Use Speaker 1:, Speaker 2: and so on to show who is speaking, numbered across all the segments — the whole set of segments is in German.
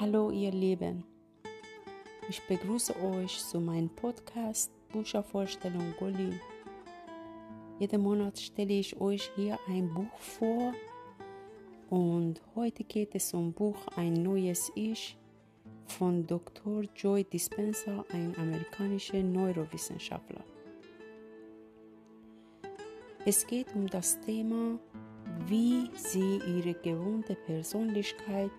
Speaker 1: Hallo ihr Lieben, ich begrüße euch zu meinem Podcast Büchervorstellung Gulli. Jeden Monat stelle ich euch hier ein Buch vor und heute geht es um Buch Ein neues Ich von Dr. Joy Dispenza, ein amerikanischer Neurowissenschaftler. Es geht um das Thema, wie sie ihre gewohnte Persönlichkeit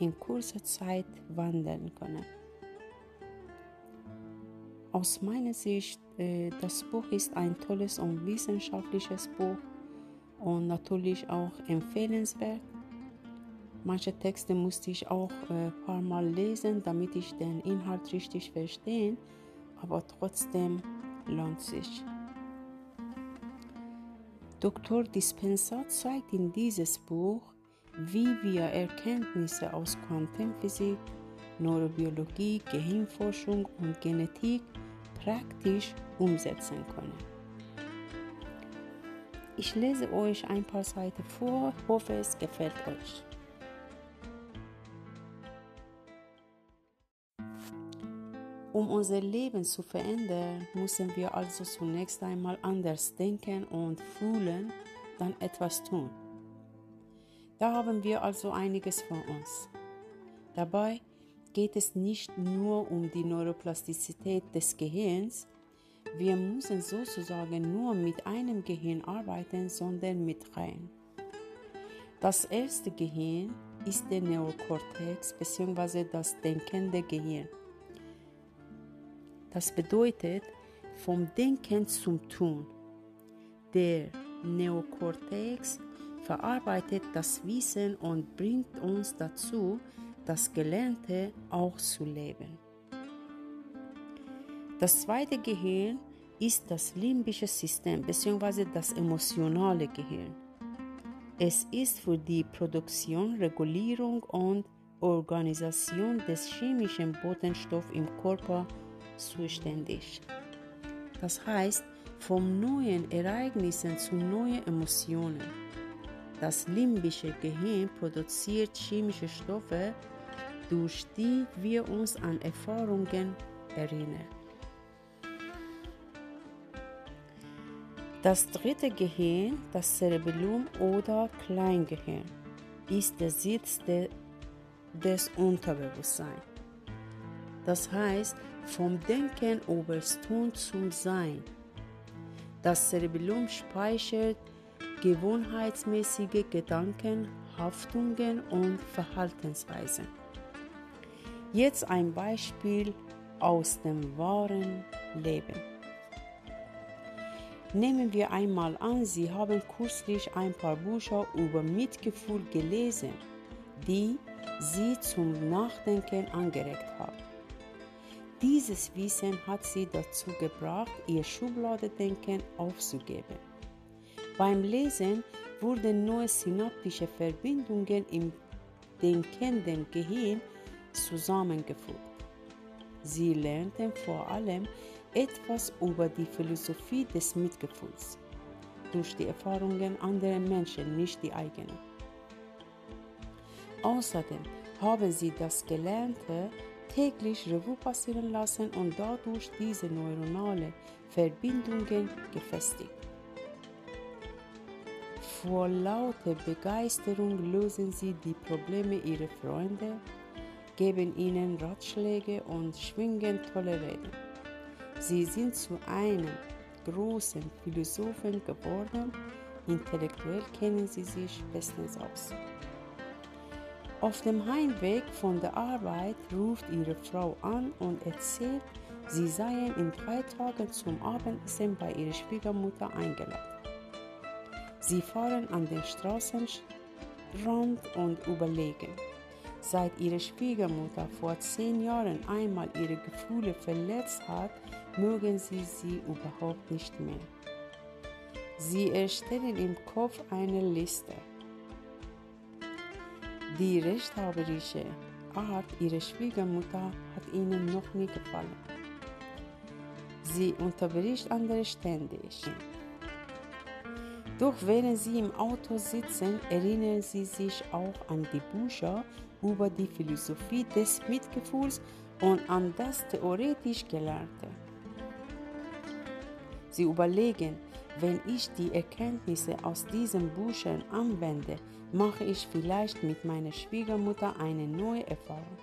Speaker 1: in kurzer Zeit wandeln können. Aus meiner Sicht, äh, das Buch ist ein tolles und wissenschaftliches Buch und natürlich auch empfehlenswert. Manche Texte musste ich auch ein äh, paar Mal lesen, damit ich den Inhalt richtig verstehe, aber trotzdem lohnt sich. Dr. Dispenza zeigt in dieses Buch, wie wir Erkenntnisse aus Quantenphysik, Neurobiologie, Gehirnforschung und Genetik praktisch umsetzen können. Ich lese euch ein paar Seiten vor, hoffe es gefällt euch. Um unser Leben zu verändern, müssen wir also zunächst einmal anders denken und fühlen, dann etwas tun. Da haben wir also einiges vor uns. Dabei geht es nicht nur um die Neuroplastizität des Gehirns, wir müssen sozusagen nur mit einem Gehirn arbeiten, sondern mit dreien. Das erste Gehirn ist der Neokortex bzw. das denkende Gehirn. Das bedeutet vom Denken zum Tun. Der Neokortex verarbeitet das Wissen und bringt uns dazu, das Gelernte auch zu leben. Das zweite Gehirn ist das limbische System bzw. das emotionale Gehirn. Es ist für die Produktion, Regulierung und Organisation des chemischen Botenstoffs im Körper zuständig. Das heißt, von neuen Ereignissen zu neuen Emotionen. Das limbische Gehirn produziert chemische Stoffe, durch die wir uns an Erfahrungen erinnern. Das dritte Gehirn, das Cerebellum oder Kleingehirn, ist der Sitz de, des Unterbewusstseins. Das heißt, vom Denken übers Tun zum Sein. Das Cerebellum speichert gewohnheitsmäßige Gedanken, Haftungen und Verhaltensweisen. Jetzt ein Beispiel aus dem wahren Leben. Nehmen wir einmal an, Sie haben kürzlich ein paar Bücher über Mitgefühl gelesen, die Sie zum Nachdenken angeregt haben. Dieses Wissen hat Sie dazu gebracht, Ihr Schubladedenken aufzugeben. Beim Lesen wurden neue synaptische Verbindungen im denkenden Gehirn zusammengefügt. Sie lernten vor allem etwas über die Philosophie des Mitgefühls durch die Erfahrungen anderer Menschen, nicht die eigenen. Außerdem haben sie das Gelernte täglich Revue passieren lassen und dadurch diese neuronale Verbindungen gefestigt. Vor lauter Begeisterung lösen sie die Probleme ihrer Freunde, geben ihnen Ratschläge und schwingen tolle Reden. Sie sind zu einem großen Philosophen geworden, intellektuell kennen sie sich bestens aus. Auf dem Heimweg von der Arbeit ruft ihre Frau an und erzählt, sie seien in drei Tagen zum Abendessen bei ihrer Schwiegermutter eingeladen. Sie fahren an den Straßenrand und überlegen. Seit ihre Schwiegermutter vor zehn Jahren einmal ihre Gefühle verletzt hat, mögen sie sie überhaupt nicht mehr. Sie erstellen im Kopf eine Liste. Die rechthaberische Art ihrer Schwiegermutter hat ihnen noch nie gefallen. Sie unterbricht andere ständig. Doch während sie im Auto sitzen, erinnern sie sich auch an die Bücher, über die Philosophie des Mitgefühls und an das theoretisch Gelernte. Sie überlegen, wenn ich die Erkenntnisse aus diesen Büchern anwende, mache ich vielleicht mit meiner Schwiegermutter eine neue Erfahrung.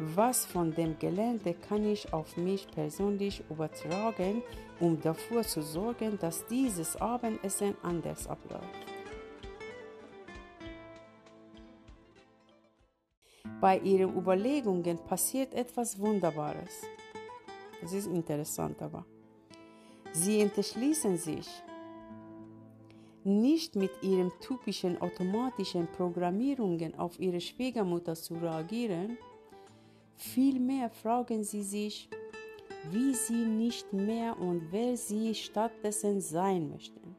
Speaker 1: Was von dem Gelände kann ich auf mich persönlich übertragen, um dafür zu sorgen, dass dieses Abendessen anders abläuft? Bei ihren Überlegungen passiert etwas Wunderbares. Das ist interessant aber. Sie entschließen sich, nicht mit ihren typischen automatischen Programmierungen auf ihre Schwiegermutter zu reagieren, Vielmehr fragen sie sich, wie sie nicht mehr und wer sie stattdessen sein möchten.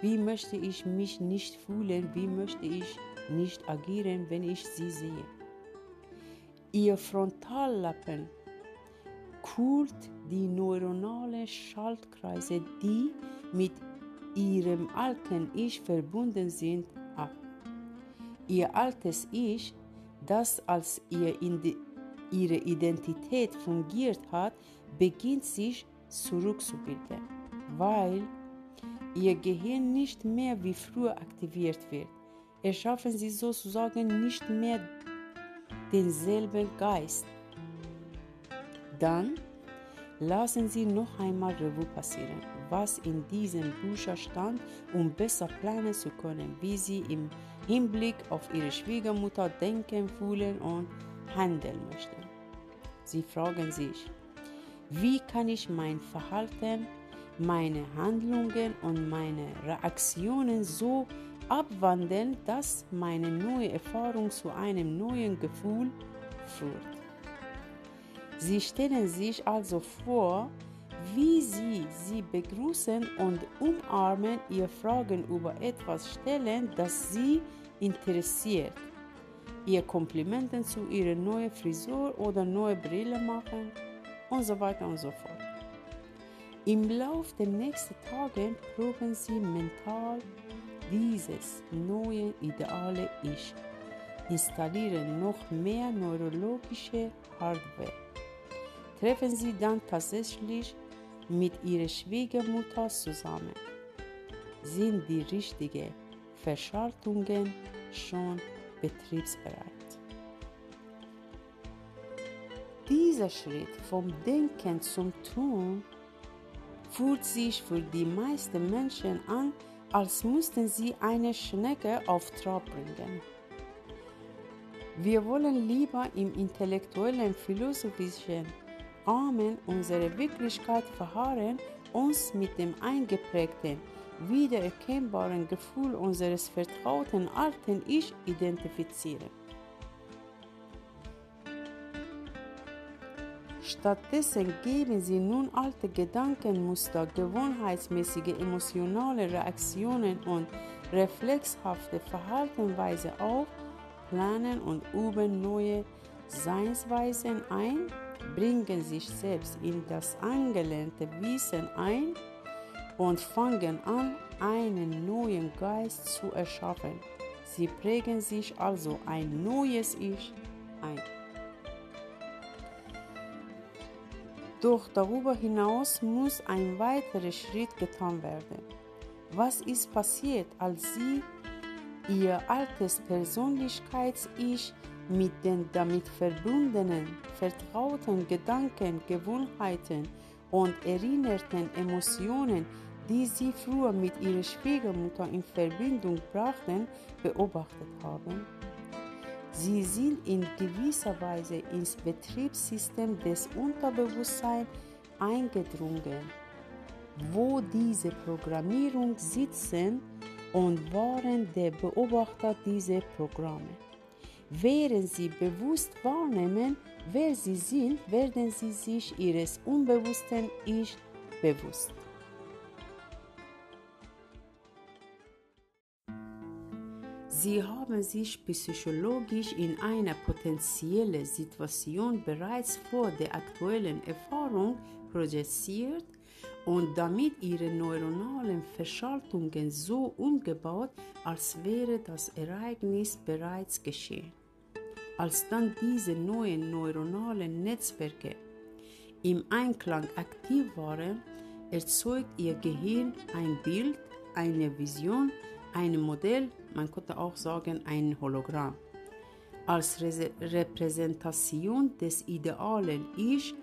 Speaker 1: Wie möchte ich mich nicht fühlen, wie möchte ich nicht agieren, wenn ich sie sehe. Ihr Frontallappen kühlt die neuronalen Schaltkreise, die mit ihrem alten Ich verbunden sind, ab. Ihr altes Ich, das als ihr ihre Identität fungiert hat, beginnt sich zurückzubilden, weil ihr Gehirn nicht mehr wie früher aktiviert wird. Erschaffen sie sozusagen nicht mehr denselben Geist. Dann lassen Sie noch einmal Revue passieren, was in diesem Bücher stand, um besser planen zu können, wie Sie im Hinblick auf Ihre Schwiegermutter denken, fühlen und handeln möchten. Sie fragen sich, wie kann ich mein Verhalten, meine Handlungen und meine Reaktionen so abwandeln, dass meine neue Erfahrung zu einem neuen Gefühl führt. Sie stellen sich also vor, wie sie sie begrüßen und umarmen, ihr Fragen über etwas stellen, das sie interessiert ihr Komplimenten zu ihrer neuen Frisur oder neue Brille machen und so weiter und so fort. Im Lauf der nächsten Tage proben sie mental dieses neue ideale Ich, installieren noch mehr neurologische Hardware. Treffen sie dann tatsächlich mit ihrer Schwiegermutter zusammen. Sind die richtigen Verschaltungen schon betriebsbereit. Dieser Schritt vom Denken zum Tun fühlt sich für die meisten Menschen an, als müssten sie eine Schnecke auf Trab bringen. Wir wollen lieber im intellektuellen, philosophischen Rahmen unserer Wirklichkeit verharren, uns mit dem eingeprägten wiedererkennbaren Gefühl unseres vertrauten alten Ich identifizieren. Stattdessen geben sie nun alte Gedankenmuster, gewohnheitsmäßige emotionale Reaktionen und reflexhafte Verhaltensweise auf, planen und üben neue Seinsweisen ein, bringen sich selbst in das angelernte Wissen ein und fangen an, einen neuen Geist zu erschaffen. Sie prägen sich also ein neues Ich ein. Doch darüber hinaus muss ein weiterer Schritt getan werden. Was ist passiert, als Sie Ihr altes Persönlichkeits-Ich mit den damit verbundenen, vertrauten Gedanken, Gewohnheiten und erinnerten Emotionen die sie früher mit ihrer Schwiegermutter in Verbindung brachten, beobachtet haben. Sie sind in gewisser Weise ins Betriebssystem des Unterbewusstseins eingedrungen, wo diese Programmierung sitzen und waren der Beobachter dieser Programme. Während sie bewusst wahrnehmen, wer sie sind, werden sie sich ihres unbewussten Ich bewusst. Sie haben sich psychologisch in eine potenzielle Situation bereits vor der aktuellen Erfahrung projiziert und damit ihre neuronalen Verschaltungen so umgebaut, als wäre das Ereignis bereits geschehen. Als dann diese neuen neuronalen Netzwerke im Einklang aktiv waren, erzeugt ihr Gehirn ein Bild, eine Vision, ein Modell, man könnte auch sagen ein Hologramm, als Re Repräsentation des idealen Ich,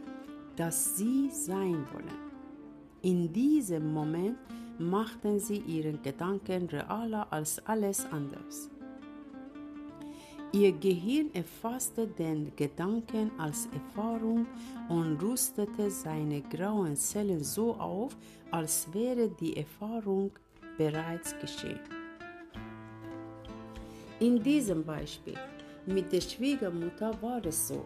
Speaker 1: das sie sein wollen. In diesem Moment machten sie ihren Gedanken realer als alles anders. Ihr Gehirn erfasste den Gedanken als Erfahrung und rüstete seine grauen Zellen so auf, als wäre die Erfahrung bereits geschehen. In diesem Beispiel mit der Schwiegermutter war es so.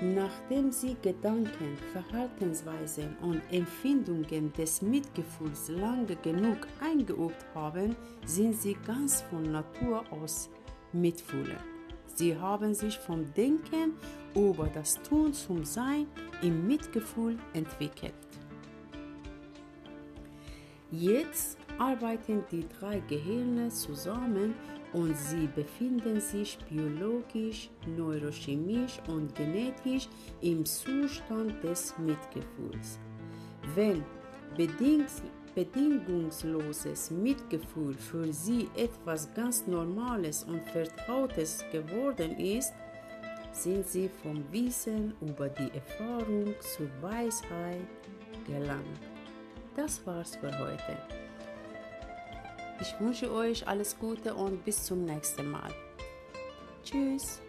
Speaker 1: Nachdem sie Gedanken, Verhaltensweisen und Empfindungen des Mitgefühls lange genug eingeübt haben, sind sie ganz von Natur aus Mitfühler. Sie haben sich vom Denken über das Tun zum Sein im Mitgefühl entwickelt. Jetzt arbeiten die drei Gehirne zusammen und sie befinden sich biologisch, neurochemisch und genetisch im Zustand des Mitgefühls. Wenn bedingungsloses Mitgefühl für sie etwas ganz Normales und Vertrautes geworden ist, sind sie vom Wissen über die Erfahrung zur Weisheit gelangt. Das war's für heute. Ich wünsche euch alles Gute und bis zum nächsten Mal. Tschüss.